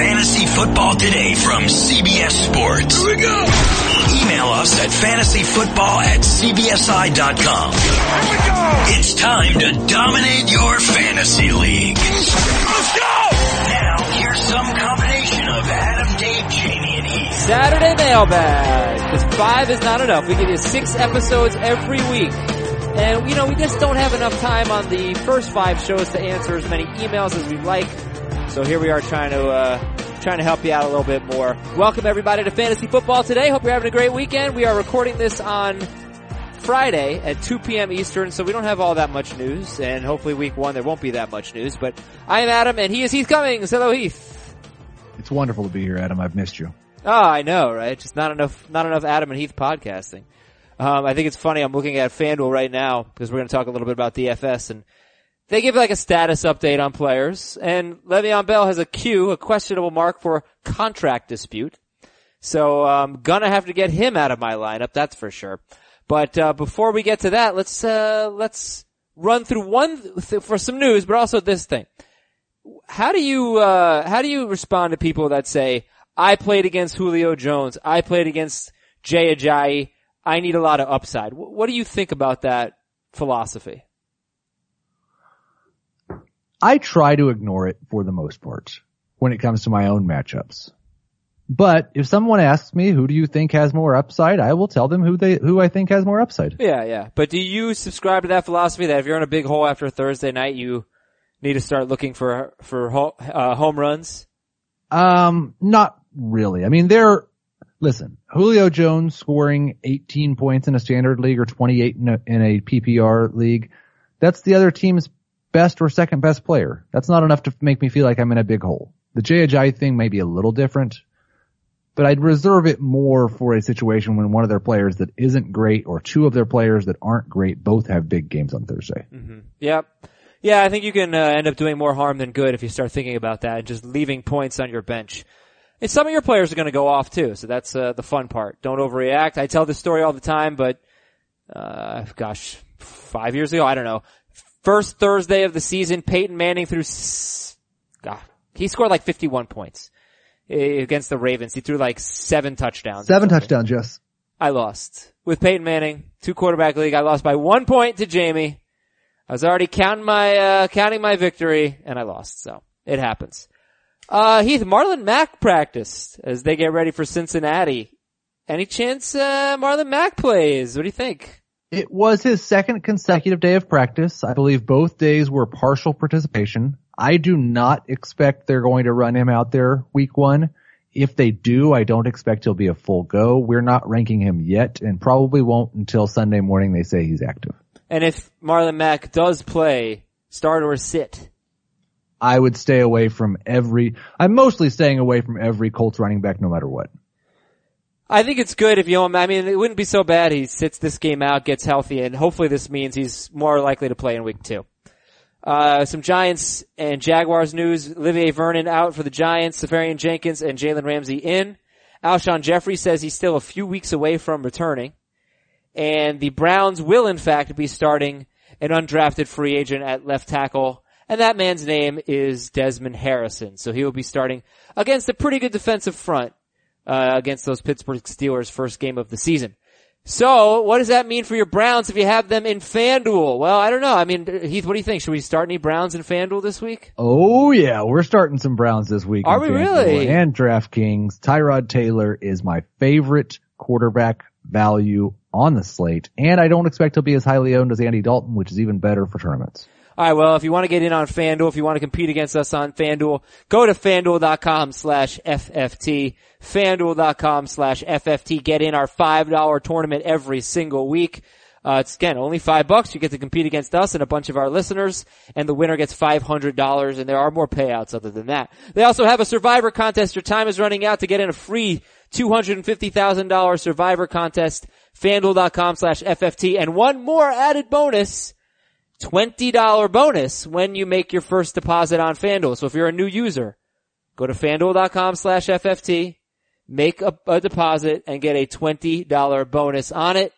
Fantasy Football Today from CBS Sports. Here we go. Email us at fantasyfootball at cbsi.com. Here we go. It's time to dominate your fantasy league. Let's go. Now, here's some combination of Adam, Dave, Jamie, and Heath. Saturday mailbag. Because five is not enough. We give you six episodes every week. And, you know, we just don't have enough time on the first five shows to answer as many emails as we'd like. So here we are trying to, uh, trying to help you out a little bit more. Welcome everybody to Fantasy Football today. Hope you're having a great weekend. We are recording this on Friday at 2 p.m. Eastern, so we don't have all that much news, and hopefully week one there won't be that much news, but I am Adam, and he is Heath Cummings. Hello Heath. It's wonderful to be here, Adam. I've missed you. Oh, I know, right? Just not enough, not enough Adam and Heath podcasting. Um, I think it's funny. I'm looking at FanDuel right now because we're going to talk a little bit about DFS and they give like a status update on players and Le'Veon Bell has a Q, a questionable mark for contract dispute. So I'm um, gonna have to get him out of my lineup, that's for sure. But uh, before we get to that, let's uh, let's run through one th- for some news, but also this thing. How do you uh, how do you respond to people that say I played against Julio Jones, I played against Jay Ajayi, I need a lot of upside. W- what do you think about that philosophy? I try to ignore it for the most part when it comes to my own matchups. But if someone asks me who do you think has more upside, I will tell them who they who I think has more upside. Yeah, yeah. But do you subscribe to that philosophy that if you're in a big hole after a Thursday night, you need to start looking for for uh, home runs? Um, not really. I mean, there. Listen, Julio Jones scoring 18 points in a standard league or 28 in a, in a PPR league. That's the other team's best or second best player. That's not enough to make me feel like I'm in a big hole. The Ajayi thing may be a little different, but I'd reserve it more for a situation when one of their players that isn't great or two of their players that aren't great both have big games on Thursday. Mm-hmm. Yep. Yeah, I think you can uh, end up doing more harm than good if you start thinking about that and just leaving points on your bench. And some of your players are going to go off too, so that's uh, the fun part. Don't overreact. I tell this story all the time, but uh, gosh, five years ago, I don't know. First Thursday of the season, Peyton Manning threw. S- God, he scored like 51 points against the Ravens. He threw like seven touchdowns. Seven touchdowns, yes. I lost with Peyton Manning, two quarterback league. I lost by one point to Jamie. I was already counting my uh, counting my victory, and I lost. So it happens. Uh, Heath, Marlon Mack practiced as they get ready for Cincinnati. Any chance, uh, Marlon Mack plays? What do you think? It was his second consecutive day of practice. I believe both days were partial participation. I do not expect they're going to run him out there week one. If they do, I don't expect he'll be a full go. We're not ranking him yet and probably won't until Sunday morning they say he's active. And if Marlon Mack does play, start or sit? I would stay away from every, I'm mostly staying away from every Colts running back no matter what. I think it's good if you, I mean, it wouldn't be so bad. He sits this game out, gets healthy, and hopefully this means he's more likely to play in week two. Uh, some Giants and Jaguars news. Olivier Vernon out for the Giants, Seferian-Jenkins and Jalen Ramsey in. Alshon Jeffery says he's still a few weeks away from returning. And the Browns will in fact be starting an undrafted free agent at left tackle. And that man's name is Desmond Harrison. So he will be starting against a pretty good defensive front, uh, against those Pittsburgh Steelers first game of the season. So, what does that mean for your Browns if you have them in FanDuel? Well, I don't know. I mean, Heath, what do you think? Should we start any Browns in FanDuel this week? Oh yeah, we're starting some Browns this week. Are we FanDuel really? And DraftKings. Tyrod Taylor is my favorite quarterback value on the slate, and I don't expect he'll be as highly owned as Andy Dalton, which is even better for tournaments. Alright, well, if you want to get in on FanDuel, if you want to compete against us on FanDuel, go to FanDuel.com slash FFT, FanDuel.com slash FFT, get in our $5 tournament every single week. Uh, it's again, only five bucks. You get to compete against us and a bunch of our listeners, and the winner gets $500, and there are more payouts other than that. They also have a survivor contest. Your time is running out to get in a free $250,000 survivor contest, FanDuel.com slash FFT, and one more added bonus, $20 bonus when you make your first deposit on FanDuel. So if you're a new user, go to FanDuel.com slash FFT, make a, a deposit and get a $20 bonus on it.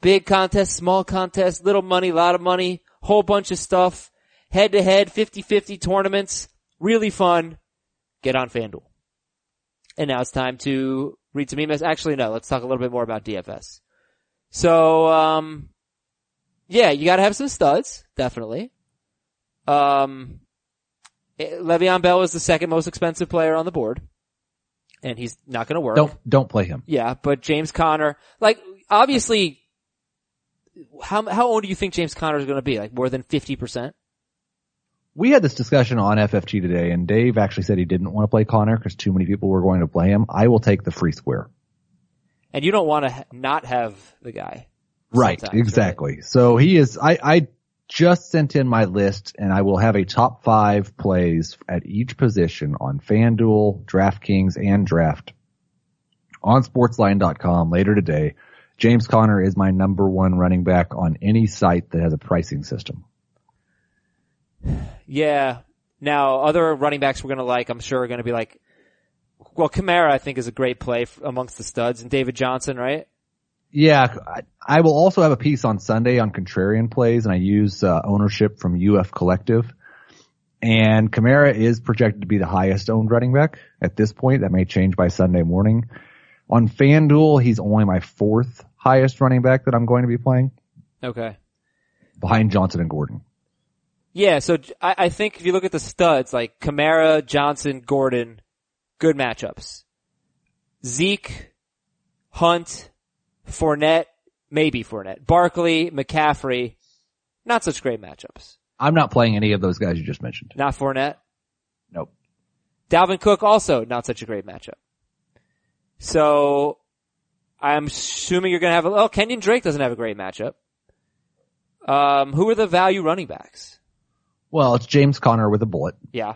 Big contest, small contest, little money, a lot of money, whole bunch of stuff, head to head, 50-50 tournaments, really fun. Get on FanDuel. And now it's time to read some emails. Actually, no, let's talk a little bit more about DFS. So, um, yeah, you gotta have some studs, definitely. Um, eh, Le'Veon Bell is the second most expensive player on the board. And he's not gonna work. Don't don't play him. Yeah, but James Conner, like, obviously, how, how old do you think James Conner is gonna be? Like more than 50%? We had this discussion on FFG today, and Dave actually said he didn't want to play Conner because too many people were going to play him. I will take the free square. And you don't want to ha- not have the guy. Right, exactly. So he is, I, I just sent in my list and I will have a top five plays at each position on FanDuel, DraftKings, and Draft on sportsline.com later today. James Conner is my number one running back on any site that has a pricing system. Yeah. Now, other running backs we're going to like, I'm sure are going to be like, well, Kamara, I think is a great play f- amongst the studs and David Johnson, right? Yeah, I, I will also have a piece on Sunday on contrarian plays and I use uh, ownership from UF Collective. And Kamara is projected to be the highest owned running back at this point. That may change by Sunday morning. On FanDuel, he's only my fourth highest running back that I'm going to be playing Okay. behind Johnson and Gordon. Yeah, so I think if you look at the studs, like Kamara, Johnson, Gordon, good matchups. Zeke, Hunt, Fournette, maybe Fournette, Barkley, McCaffrey, not such great matchups. I'm not playing any of those guys you just mentioned. Not Fournette. Nope. Dalvin Cook also not such a great matchup. So I'm assuming you're going to have a, oh, Kenyon Drake doesn't have a great matchup. Um, who are the value running backs? Well, it's James Conner with a bullet. Yeah.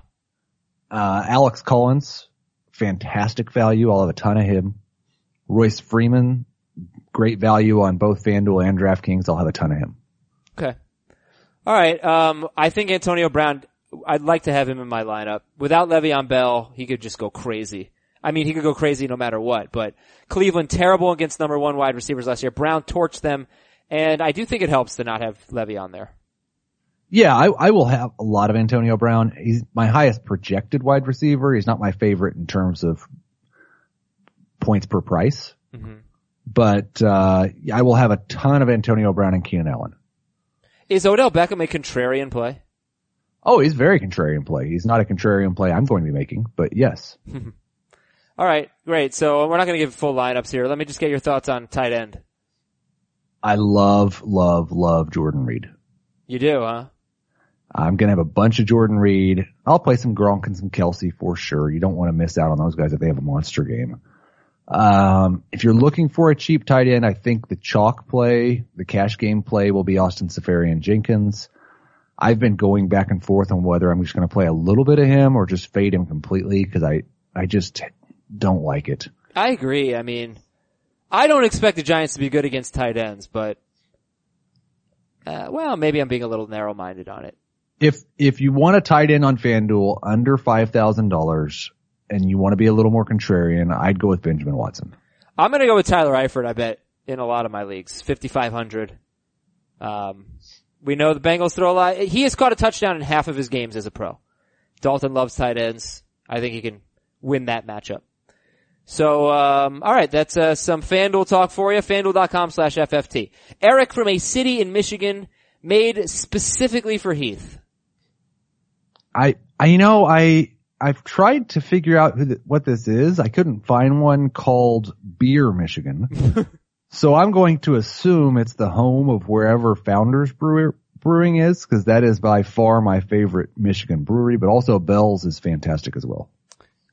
Uh, Alex Collins, fantastic value. I'll have a ton of him. Royce Freeman, great value on both FanDuel and DraftKings. I'll have a ton of him. Okay. All right. Um, I think Antonio Brown. I'd like to have him in my lineup. Without Le'Veon Bell, he could just go crazy. I mean, he could go crazy no matter what. But Cleveland terrible against number one wide receivers last year. Brown torched them, and I do think it helps to not have Levy on there. Yeah, I, I will have a lot of Antonio Brown. He's my highest projected wide receiver. He's not my favorite in terms of points per price, Mm-hmm. But uh, I will have a ton of Antonio Brown and Keenan Allen. Is Odell Beckham a contrarian play? Oh, he's very contrarian play. He's not a contrarian play I'm going to be making, but yes. All right, great. So we're not going to give full lineups here. Let me just get your thoughts on tight end. I love, love, love Jordan Reed. You do, huh? I'm going to have a bunch of Jordan Reed. I'll play some Gronk and some Kelce for sure. You don't want to miss out on those guys if they have a monster game. Um, if you're looking for a cheap tight end, I think the chalk play, the cash game play will be Austin Seferian-Jenkins. I've been going back and forth on whether I'm just going to play a little bit of him or just fade him completely because I, I just don't like it. I agree. I mean, I don't expect the Giants to be good against tight ends, but uh, well, maybe I'm being a little narrow-minded on it. If, if you want a tight end on FanDuel under $5,000 and you want to be a little more contrarian, I'd go with Benjamin Watson. I'm going to go with Tyler Eifert. I bet in a lot of my leagues, 5,500. Um, we know the Bengals throw a lot. He has caught a touchdown in half of his games as a pro. Dalton loves tight ends. I think he can win that matchup. So, um, all right, that's uh, some FanDuel talk for you. FanDuel.com slash FFT. Eric from a city in Michigan made specifically for Heath. I, I, you know, I, I've tried to figure out who th- what this is. I couldn't find one called Beer Michigan. so I'm going to assume it's the home of wherever Founders Brewer, Brewing is, because that is by far my favorite Michigan brewery, but also Bell's is fantastic as well.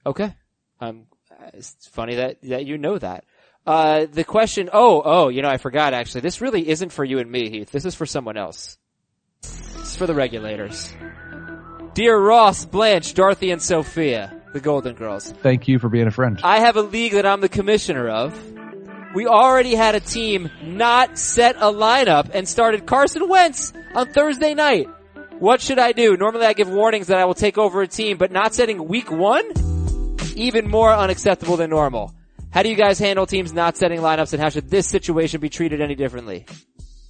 Okay. Um, it's funny that, that you know that. Uh, the question, oh, oh, you know, I forgot actually. This really isn't for you and me, Heath. This is for someone else. It's for the regulators. Dear Rose, Blanche, Dorothy, and Sophia, the Golden Girls. Thank you for being a friend. I have a league that I'm the commissioner of. We already had a team not set a lineup and started Carson Wentz on Thursday night. What should I do? Normally I give warnings that I will take over a team, but not setting week one? Even more unacceptable than normal. How do you guys handle teams not setting lineups and how should this situation be treated any differently?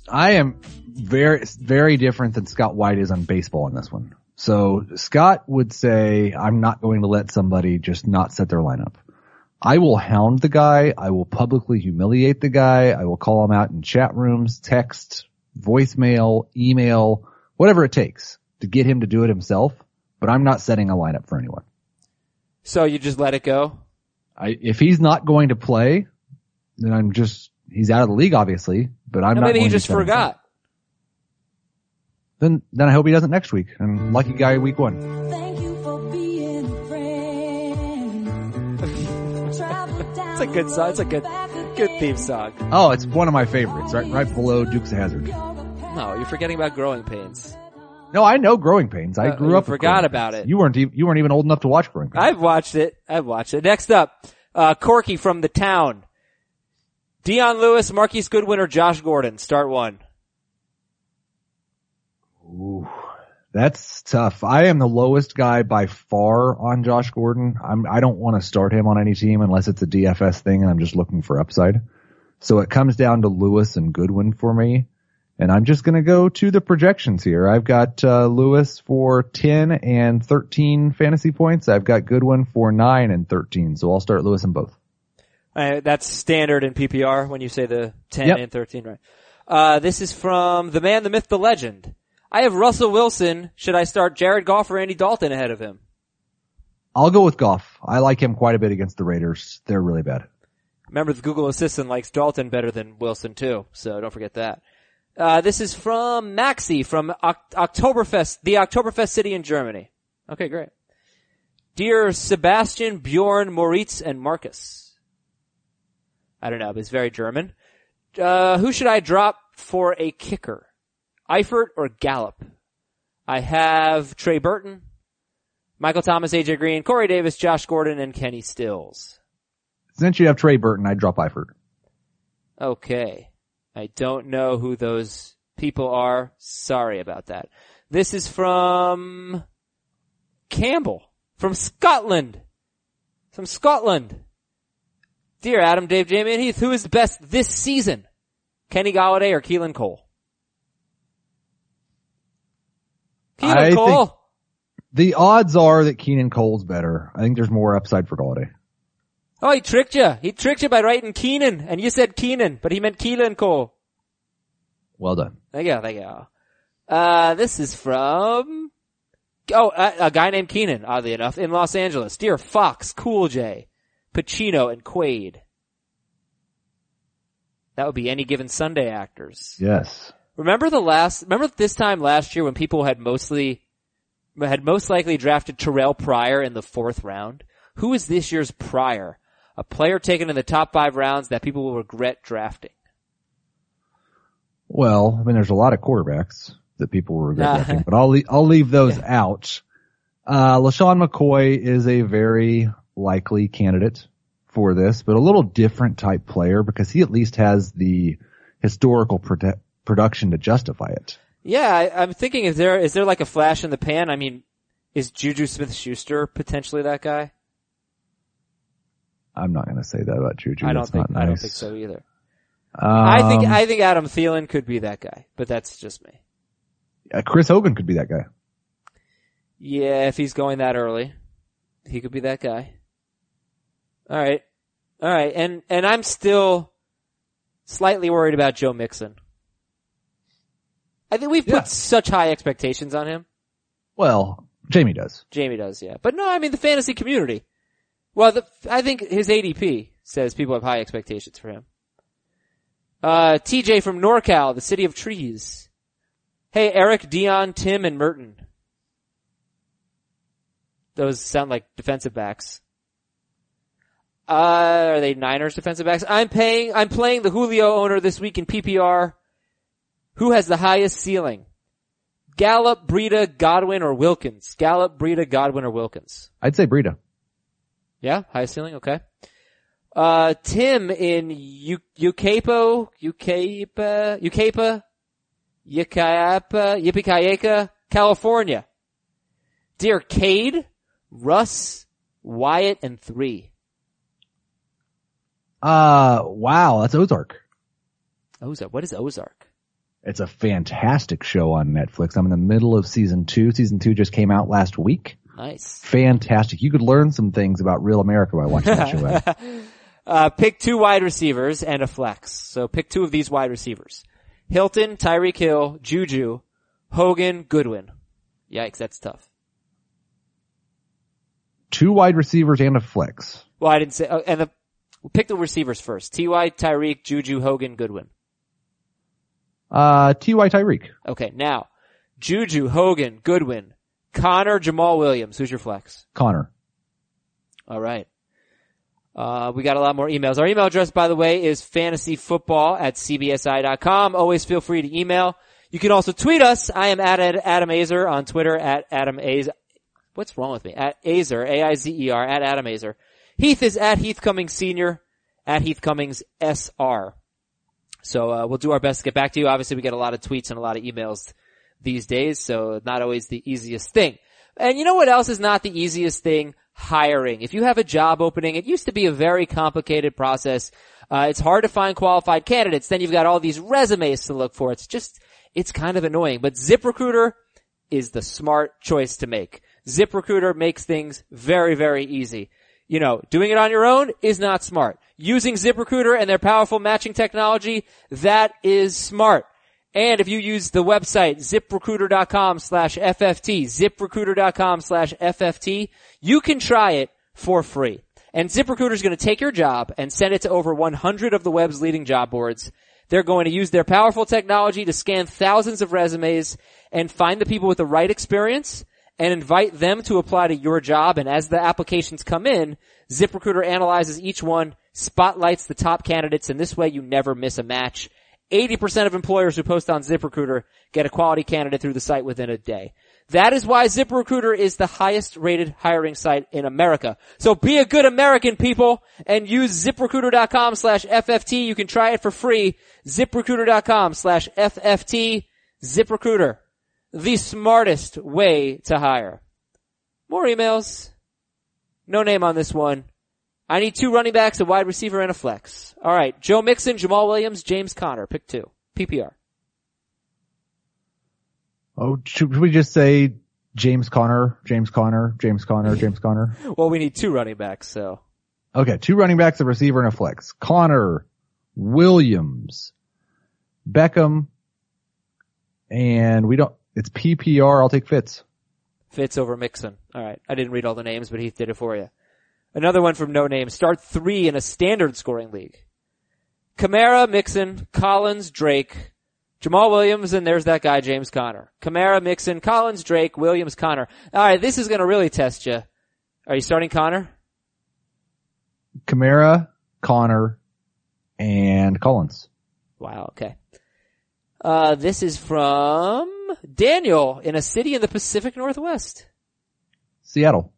I am very, very different than Scott White is on baseball in this one. So Scott would say, I'm not going to let somebody just not set their lineup. I will hound the guy. I will publicly humiliate the guy. I will call him out in chat rooms, text, voicemail, email, whatever it takes to get him to do it himself. But I'm not setting a lineup for anyone. So you just let it go? I, if he's not going to play, then I'm just, he's out of the league obviously, but I'm No, not maybe going he to just forgot. Then, then I hope he doesn't next week. And lucky guy week one. Thank you for being a friend. It's a good song. It's a good, good theme song. Oh, it's one of my favorites, right, right below Dukes of Hazzard. No, you're forgetting about growing pains. No, I know Growing Pains. I Uh, grew you up. forgot Growing about Pains. it. You weren't. Even, you weren't even old enough to watch Growing Pains. I've watched it. I've watched it. Next up, uh, Corky from the town. Dion Lewis, Marquise Goodwin, or Josh Gordon. Start one. Ooh, that's tough. I am the lowest guy by far on Josh Gordon. I'm. I don't want to start him on any team unless it's a DFS thing, and I'm just looking for upside. So it comes down to Lewis and Goodwin for me. And I'm just going to go to the projections here. I've got uh, Lewis for 10 and 13 fantasy points. I've got Goodwin for 9 and 13. So I'll start Lewis in both. Uh, that's standard in PPR when you say the 10 Yep. and 13, right? Uh, this is from the man, the myth, the legend. I have Russell Wilson. Should I start Jared Goff or Andy Dalton ahead of him? I'll go with Goff. I like him quite a bit against the Raiders. They're really bad. Remember the Google Assistant likes Dalton better than Wilson too, so don't forget that. Uh, this is from Maxi from Oktoberfest, the Oktoberfest city in Germany. Okay, great. Dear Sebastian, Bjorn, Moritz, and Marcus. I don't know, but it's very German. Uh, who should I drop for a kicker? Eifert or Gallup? I have Trey Burton, Michael Thomas, AJ Green, Corey Davis, Josh Gordon, and Kenny Stills. Since you have Trey Burton, I'd drop Eifert. Okay. I don't know who those people are. Sorry about that. This is from Campbell from Scotland. From Scotland. Dear Adam, Dave, Jamie, and Heath, who is the best this season? Kenny Golladay or Keelan Cole? Keelan I Cole? The odds are that Keenan Cole's better. I think there's more upside for Golladay. Oh, he tricked you. He tricked you by writing Keenan, and you said Keenan, but he meant Keelan Cole. Well done. There you go, there you go. Uh, this is from, oh, a, a guy named Keenan, oddly enough, in Los Angeles. Dear Foxx, Cool J, Pacino, and Quaid. That would be any given Sunday actors. Yes. Remember the last, remember this time last year when people had mostly, had most likely drafted Terrelle Pryor in the fourth round? Who is this year's Pryor? A player taken in the top five rounds that people will regret drafting. Well, I mean, there's a lot of quarterbacks that people will regret drafting, but I'll leave, I'll leave those out. Uh, LeSean McCoy is a very likely candidate for this, but a little different type player because he at least has the historical prote- production to justify it. Yeah, I, I'm thinking is there is there like a flash in the pan? I mean, is Juju Smith Schuster potentially that guy? I'm not going to say that about Juju. I don't That's think not I don't think so either. Um, I think I think Adam Thielen could be that guy, but that's just me. uh, Chris Hogan could be that guy. Yeah, if he's going that early, he could be that guy. All right, all right, and and I'm still slightly worried about Joe Mixon. I think we've put Yeah. such high expectations on him. Well, Jamie does. Jamie does, yeah. But no, I mean the fantasy community. Well, the, I think his ADP says people have high expectations for him. Uh, TJ from NorCal, the city of trees. Hey, Eric, Dion, Tim, and Merton. Those sound like defensive backs. Uh, are they Niners defensive backs? I'm paying, I'm playing the Julio owner this week in PPR. Who has the highest ceiling? Gallup, Breida, Godwin, or Wilkins? Gallup, Breida, Godwin, or Wilkins? I'd say Breida. Yeah, highest ceiling, okay. Uh, Tim in U- Ucapo, Ucapa, Ucapa, Yippee California. Dear Cade, Russ, Wyatt, and three. Uh, wow, that's Ozark. Ozark, what is Ozark? It's a fantastic show on Netflix. I'm in the middle of season two. Season two just came out last week. Nice. Fantastic. You could learn some things about real America by watching that show. Uh, pick two wide receivers and a flex. So pick two of these wide receivers. Hilton, Tyreek Hill, Juju, Hogan, Goodwin. Yikes, that's tough. Two wide receivers and a flex. Well, I didn't say, oh, and the, pick the receivers first. T.Y., Tyreek, Juju, Hogan, Goodwin. Uh, T.Y. Tyreek. Okay, now, Juju, Hogan, Goodwin, Conner, Jamaal Williams. Who's your flex? Conner. All right. Uh, we got a lot more emails. Our email address, by the way, is fantasyfootball at cbsi.com. Always feel free to email. You can also tweet us. I am at Adam Aizer on Twitter at Adam Aizer. What's wrong with me? At Aizer, A-I-Z-E-R, at Adam Aizer. Heath is at Heath Cummings Senior, at Heath Cummings SR. So, uh, we'll do our best to get back to you. Obviously, we get a lot of tweets and a lot of emails these days, so not always the easiest thing. And you know what else is not the easiest thing? Hiring. If you have a job opening, it used to be a very complicated process. Uh, it's hard to find qualified candidates. Then you've got all these resumes to look for. It's just, it's kind of annoying. But ZipRecruiter is the smart choice to make. ZipRecruiter makes things very, very easy. You know, doing it on your own is not smart. Using ZipRecruiter and their powerful matching technology, that is smart. And if you use the website ziprecruiter.com slash FFT, ziprecruiter.com slash FFT, you can try it for free. And ZipRecruiter is going to take your job and send it to over 100 of the web's leading job boards. They're going to use their powerful technology to scan thousands of resumes and find the people with the right experience and invite them to apply to your job. And as the applications come in, ZipRecruiter analyzes each one, spotlights the top candidates, and this way you never miss a match. 80% of employers who post on ZipRecruiter get a quality candidate through the site within a day. That is why ZipRecruiter is the highest rated hiring site in America. So be a good American people and use ziprecruiter.com slash FFT. You can try it for free. ZipRecruiter.com slash FFT. ZipRecruiter. The smartest way to hire. More emails. No name on this one. I need two running backs, a wide receiver, and a flex. All right, Joe Mixon, Jamaal Williams, James Conner. Pick two. PPR. Oh, should we just say James Conner, James Conner, James Conner, James Conner? Well, we need two running backs, so. Okay, two running backs, a receiver, and a flex. Conner, Williams, Beckham, and we don't, it's PPR, I'll take Fitz. Fitz over Mixon. All right. I didn't read all the names, but Heath did it for you. Another one from No Name. Start three in a standard scoring league. Kamara, Mixon, Collins, Drake, Jamaal Williams, and there's that guy, James Conner. Kamara, Mixon, Collins, Drake, Williams, Conner. Alright, this is gonna really test you. Are you starting Conner? Kamara, Conner, and Collins. Wow, okay. Uh, this is from Daniel in a city in the Pacific Northwest. Seattle.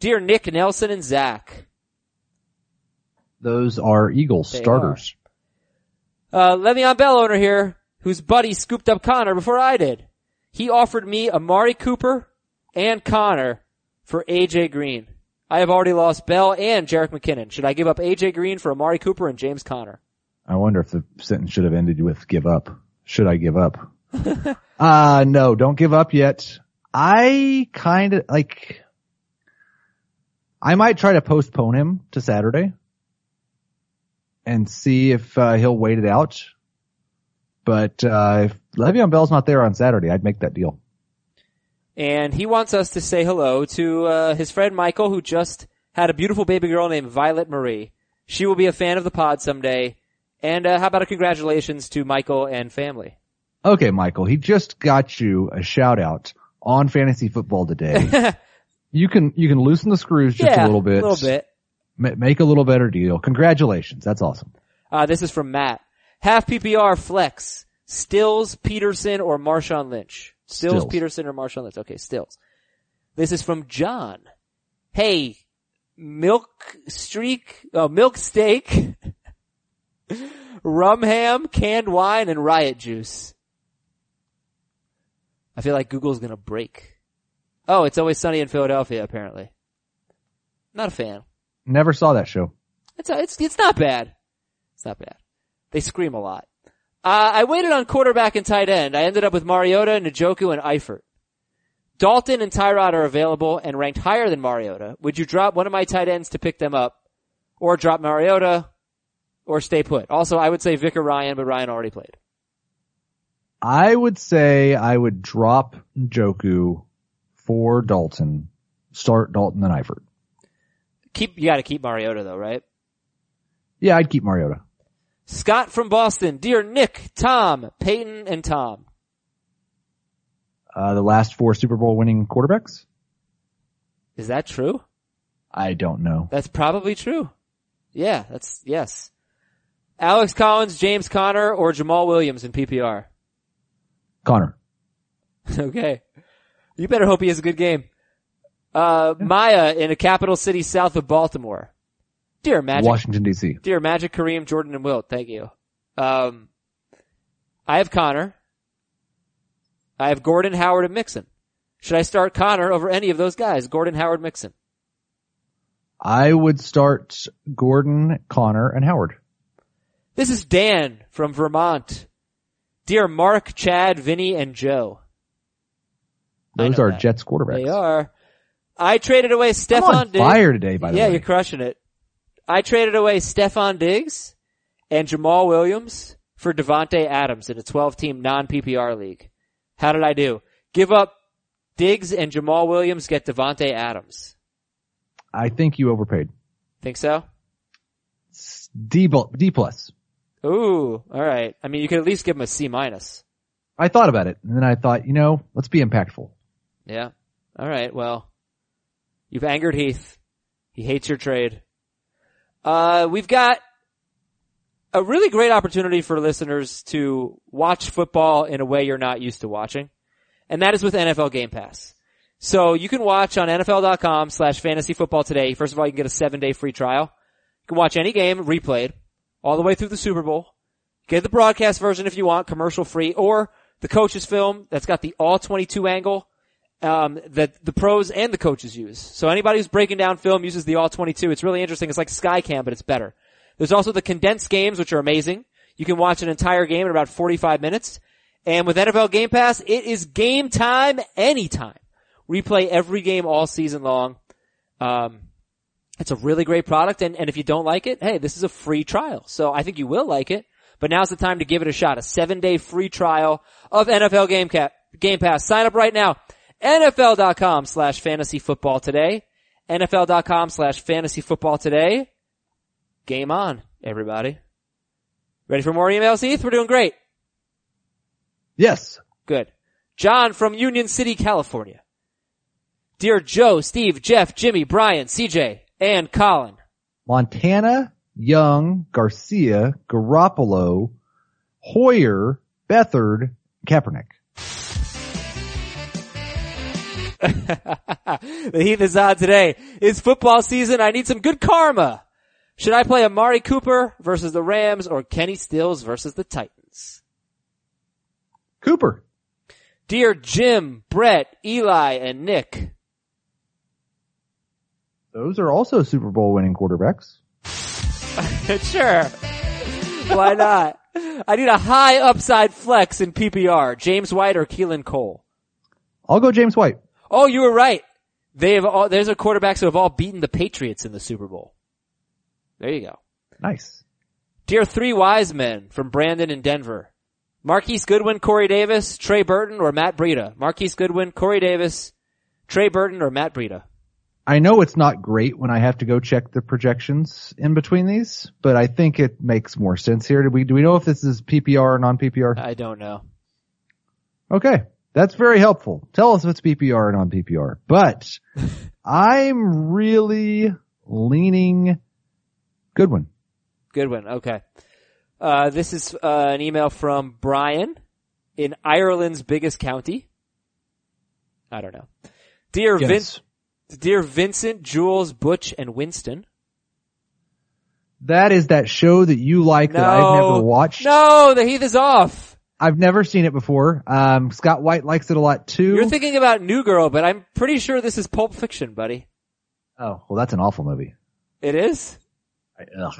Dear Nick, Nelson, and Zach. Those are Eagles They starters. Uh, Le'Veon Bell owner here, whose buddy scooped up Conner before I did. He offered me Amari Cooper and Conner for AJ Green. I have already lost Bell and Jerick McKinnon. Should I give up AJ Green for Amari Cooper and James Conner? I wonder if the sentence should have ended with give up. Should I give up? uh, no, don't give up yet. I kind of like, I might try to postpone him to Saturday and see if uh, he'll wait it out. But, uh, if Le'Veon Bell's not there on Saturday, I'd make that deal. And he wants us to say hello to, uh, his friend Michael who just had a beautiful baby girl named Violet Marie. She will be a fan of the pod someday. And, uh, how about a congratulations to Michael and family? Okay, Michael, he just got you a shout out on fantasy football today. you can, you can loosen the screws just yeah, a little bit. A little bit. Ma- make a little better deal. Congratulations. That's awesome. Uh, this is from Matt. Half PPR flex. Stills, Peterson, or Marshawn Lynch. Stills, Stills. Peterson, or Marshawn Lynch. Okay, Stills. This is from John. Hey, milk streak, oh, milk steak, rum ham, canned wine, and riot juice. I feel like Google's gonna break. Oh, it's always sunny in Philadelphia, apparently. Not a fan. Never saw that show. It's it's it's not bad. It's not bad. They scream a lot. Uh, I waited on quarterback and tight end. I ended up with Mariota, Njoku, and Eifert. Dalton and Tyrod are available and ranked higher than Mariota. Would you drop one of my tight ends to pick them up? Or drop Mariota? Or stay put? Also, I would say Vic or Ryan, but Ryan already played. I would say I would drop Njoku for Dalton, start Dalton and Eifert. Keep, you gotta keep Mariota though, right? Yeah, I'd keep Mariota. Scott from Boston. Dear Nick, Tom, Peyton, and Tom. Uh, the last four Super Bowl winning quarterbacks? Is that true? I don't know. That's probably true. Yeah, that's, yes. Alex Collins, James Conner, or Jamaal Williams in PPR. Conner. okay. You better hope he has a good game. Uh, Maya in a capital city south of Baltimore. Dear Magic, Washington DC. dear Magic, Kareem, Jordan, and Wilt. Thank you. Um, I have Conner. I have Gordon, Howard, and Mixon. Should I start Conner over any of those guys? Gordon, Howard, Mixon. I would start Gordon, Conner, and Howard. This is Dan from Vermont. Dear Mark, Chad, Vinny, and Joe. Those are that. Jets quarterbacks. They are. I traded away Stefon Diggs. fire today, by the yeah, way. you're crushing it. I traded away Stefon Diggs and Jamaal Williams for Davante Adams in a 12 team non PPR league. How did I do? Give up Diggs and Jamaal Williams, get Davante Adams. I think you overpaid. Think so? D, D plus. Ooh, alright. I mean, you could at least give him a C minus. I thought about it, and then I thought, you know, let's be impactful. Yeah. Alright, well, you've angered Heath. He hates your trade. Uh, we've got a really great opportunity for listeners to watch football in a way you're not used to watching. And that is with NFL Game Pass. So you can watch on NFL.com slash fantasy football today. First of all, you can get a seven day free trial. You can watch any game replayed all the way through the Super Bowl. Get the broadcast version if you want, commercial free, or the coaches film that's got the all 22 angle um, that the pros and the coaches use. So anybody who's breaking down film uses the all 22. It's really interesting. It's like Skycam, but it's better. There's also the condensed games, which are amazing. You can watch an entire game in about 45 minutes. And with NFL Game Pass, it is game time anytime. Replay every game all season long. Um, it's a really great product. And, and if you don't like it, hey, this is a free trial. So I think you will like it. But now's the time to give it a shot. A seven day free trial of NFL Game, Cap, Game Pass. Sign up right now. NFL.com slash fantasy football today. NFL.com slash fantasy football today. Game on, everybody. Ready for more emails, Heath? We're doing great. Yes. Good. John from Union City, California. Dear Joe, Steve, Jeff, Jimmy, Brian, CJ, and Colin. Montana, Young, Garcia, Garoppolo, Hoyer, Beathard, Kaepernick. the Heath is on today. It's football season. I need some good karma. Should I play Amari Cooper versus the Rams or Kenny Stills versus the Titans? Cooper. Dear Jim, Brett, Eli, and Nick. Those are also Super Bowl winning quarterbacks. sure. Why not? I need a high upside flex in PPR. James White or Keelan Cole. I'll go James White. Oh, you were right. They have all, there's a quarterbacks who have all beaten the Patriots in the Super Bowl. There you go. Nice. Dear three wise men from Brandon and Denver. Marquise Goodwin, Corey Davis, Trey Burton, or Matt Breida. Marquise Goodwin, Corey Davis, Trey Burton, or Matt Breida. I know it's not great when I have to go check the projections in between these, but I think it makes more sense here. Do we, do we know if this is PPR or non-PPR? I don't know. Okay. That's very helpful. Tell us if it's PPR or non-PPR. But I'm really leaning Goodwin. Goodwin. Okay. Uh, this is uh, an email from Brian in Ireland's biggest county. I don't know. Dear Vince, dear Vincent, Jules, Butch, and Winston. That is that show that you like No, that I've never watched. No, the heath is off. I've never seen it before. Um, Scott White likes it a lot too. You're thinking about New Girl, but I'm pretty sure this is Pulp Fiction, buddy. oh, well, that's an awful movie. It is. I, ugh.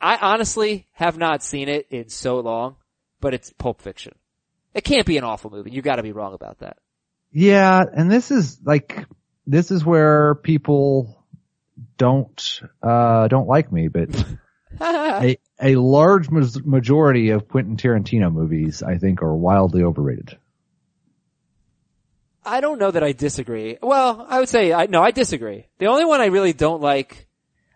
I honestly have not seen it in so long, but it's Pulp Fiction. It can't be an awful movie. You got to be wrong about that. Yeah, and this is like this is where people don't uh don't like me, but a a large ma- majority of Quentin Tarantino movies I think are wildly overrated. I don't know that I disagree. Well, I would say I no, I disagree. The only one I really don't like,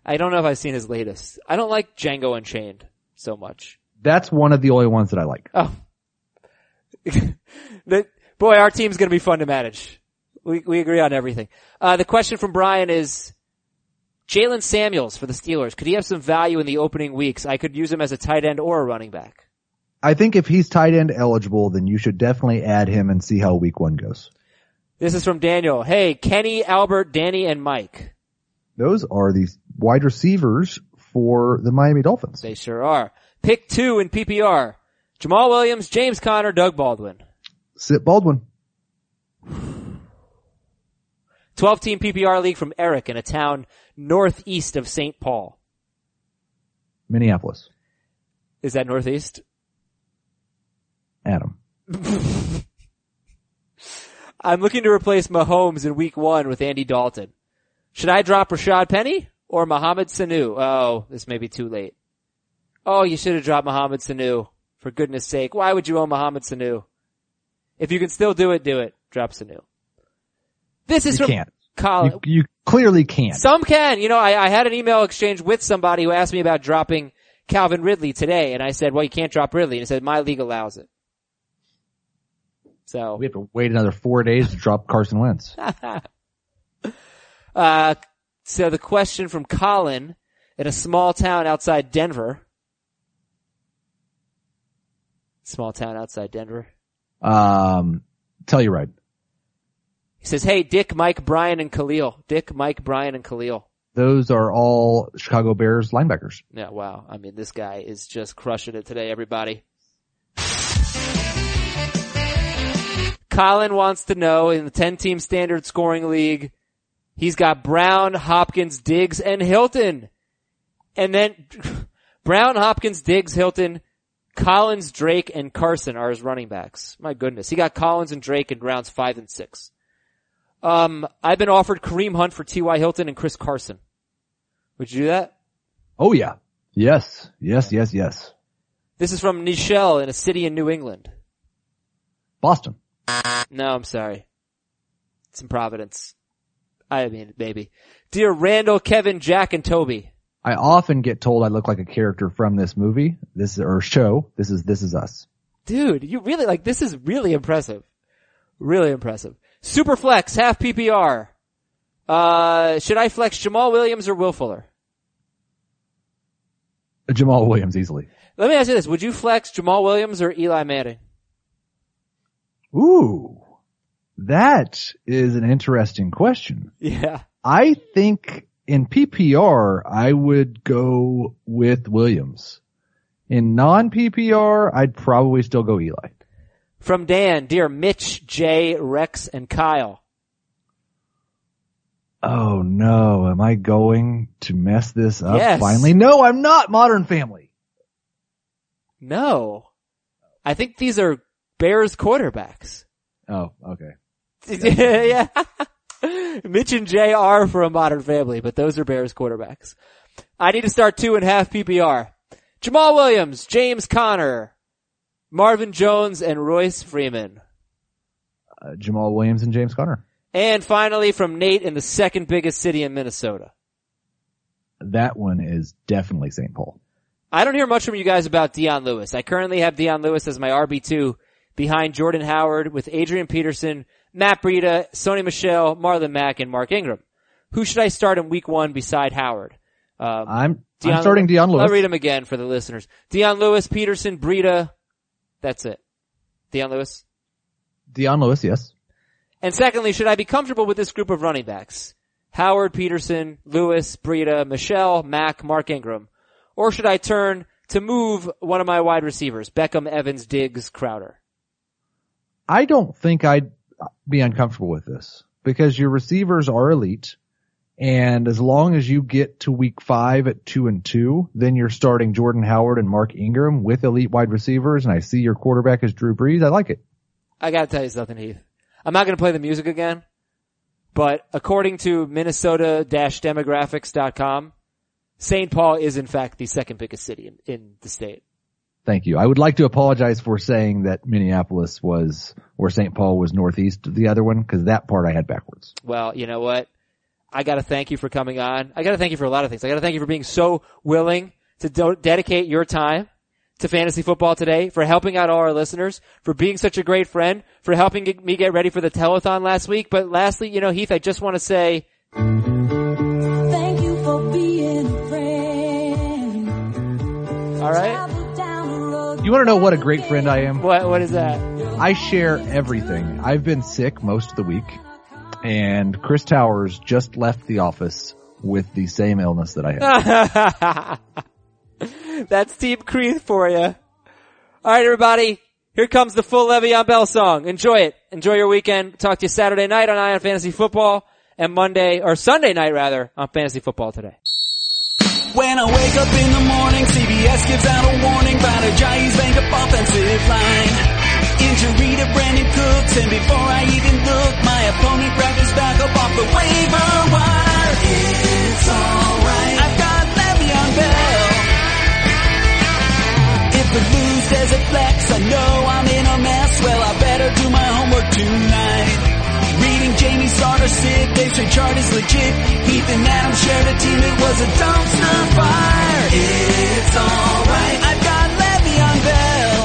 I don't know if I've seen his latest. I don't like Django Unchained so much. That's one of the only ones that I like. Oh, the, boy, our team's going to be fun to manage. We we agree on everything. Uh, the question from Brian is. Jaylen Samuels for the Steelers. Could he have some value in the opening weeks? I could use him as a tight end or a running back. I think if he's tight end eligible, then you should definitely add him and see how week one goes. This is from Daniel. Hey, Kenny, Albert, Danny, and Mike. Those are the wide receivers for the Miami Dolphins. They sure are. Pick two in PPR. Jamaal Williams, James Conner, Doug Baldwin. Sit Baldwin. 12 team PPR league from Eric in a town northeast of St. Paul. Minneapolis. Is that northeast? Adam. I'm looking to replace Mahomes in week one with Andy Dalton. Should I drop Rashad Penny or Mohamed Sanu? Oh, this may be too late. Oh, you should have dropped Mohamed Sanu. For goodness sake. Why would you own Mohamed Sanu? If you can still do it, do it. Drop Sanu. This is You from. Colin. You, you clearly can't. Some can. You know, I, I had an email exchange with somebody who asked me about dropping Calvin Ridley today, and I said, well, you can't drop Ridley. And he said, my league allows it. So, We have to wait another four days to drop Carson Wentz. uh, so the question from Colin in a small town outside Denver. Small town outside Denver. Um, tell you right. He says, hey, Dick, Mike, Brian, and Khalil. Dick, Mike, Brian, and Khalil. Those are all Chicago Bears linebackers. Yeah, wow. I mean, this guy is just crushing it today, everybody. Colin wants to know in the 10 team standard scoring league, he's got Brown, Hopkins, Diggs, and Hilton. And then Brown, Hopkins, Diggs, Hilton, Collins, Drake, and Carson are his running backs. My goodness. He got Collins and Drake in rounds five and six. Um, I've been offered Kareem Hunt for T.Y. Hilton and Chris Carson. Would you do that? Oh yeah. Yes. Yes, yes, yes. This is from Nichelle in a city in New England. Boston. No, I'm sorry. It's in Providence. I mean, maybe. Dear Randall, Kevin, Jack, and Toby. I often get told I look like a character from this movie, this is, or show. This is this is us. Dude, you really, like, this is really impressive. Really impressive. Super flex, half PPR. Uh, should I flex Jamaal Williams or Will Fuller? Jamaal Williams easily. Let me ask you this. Would you flex Jamaal Williams or Eli Manning? Ooh, that is an interesting question. Yeah. I think in PPR I would go with Williams. In non PPR, I'd probably still go Eli. From Dan, dear Mitch, Jay, Rex, and Kyle. Oh no, am I going to mess this up Yes. finally? No, I'm not Modern Family. No. I think these are Bears quarterbacks. Oh, okay. yeah. Mitch and Jay are for a modern family, but those are Bears quarterbacks. I need to start two and a half PPR. Jamaal Williams, James Conner, Marvin Jones, and Royce Freeman. Uh, Jamaal Williams and James Conner. And finally from Nate in the second biggest city in Minnesota. That one is definitely St. Paul. I don't hear much from you guys about Deion Lewis. I currently have Deion Lewis as my RB2 behind Jordan Howard with Adrian Peterson, Matt Breida, Sony Michel, Marlon Mack, and Mark Ingram. Who should I start in week one beside Howard? Um, I'm, Deion I'm starting Deion Lewis. I'll read them again for the listeners. Deion Lewis, Peterson, Breida. That's it. Deion Lewis. Deion Lewis, yes. And secondly, should I be comfortable with this group of running backs? Howard, Peterson, Lewis, Breida, Michel, Mack, Mark Ingram. Or should I turn to move one of my wide receivers? Beckham, Evans, Diggs, Crowder. I don't think I'd be uncomfortable with this because your receivers are elite. And as long as you get to week five at two and two, then you're starting Jordan Howard and Mark Ingram with elite wide receivers. And I see your quarterback is Drew Brees. I like it. I gotta tell you something, Heath. I'm not going to play the music again, but according to Minnesota-demographics.com, St. Paul is in fact the second biggest city in, in the state. Thank you. I would like to apologize for saying that Minneapolis was, or St. Paul was northeast of the other one, because that part I had backwards. Well, you know what? I gotta thank you for coming on. I gotta thank you for a lot of things. I gotta thank you for being so willing to do- dedicate your time to fantasy football today, for helping out all our listeners, for being such a great friend, for helping get- me get ready for the telethon last week. But lastly, you know, Heath, I just want to say, Thank you for being a friend. all right, Travel down the road. You want to know what a great friend I am? what what is that? I share everything. I've been sick most of the week and Chris Towers just left the office with the same illness that I had. That's Team Creed for you. All right, everybody. Here comes the full Le'Veon Bell song. Enjoy it. Enjoy your weekend. Talk to you Saturday night on Ion Fantasy Football and Monday or Sunday night rather on Fantasy Football today. When I wake up in the morning, CBS gives out a warning about a Giants banged up offensive line. Injury to Brandin Cooks, and before I sick, they say chart is legit. and Adam shared a team, it was a dumpster fire. It's alright, I've got Le'Veon Bell.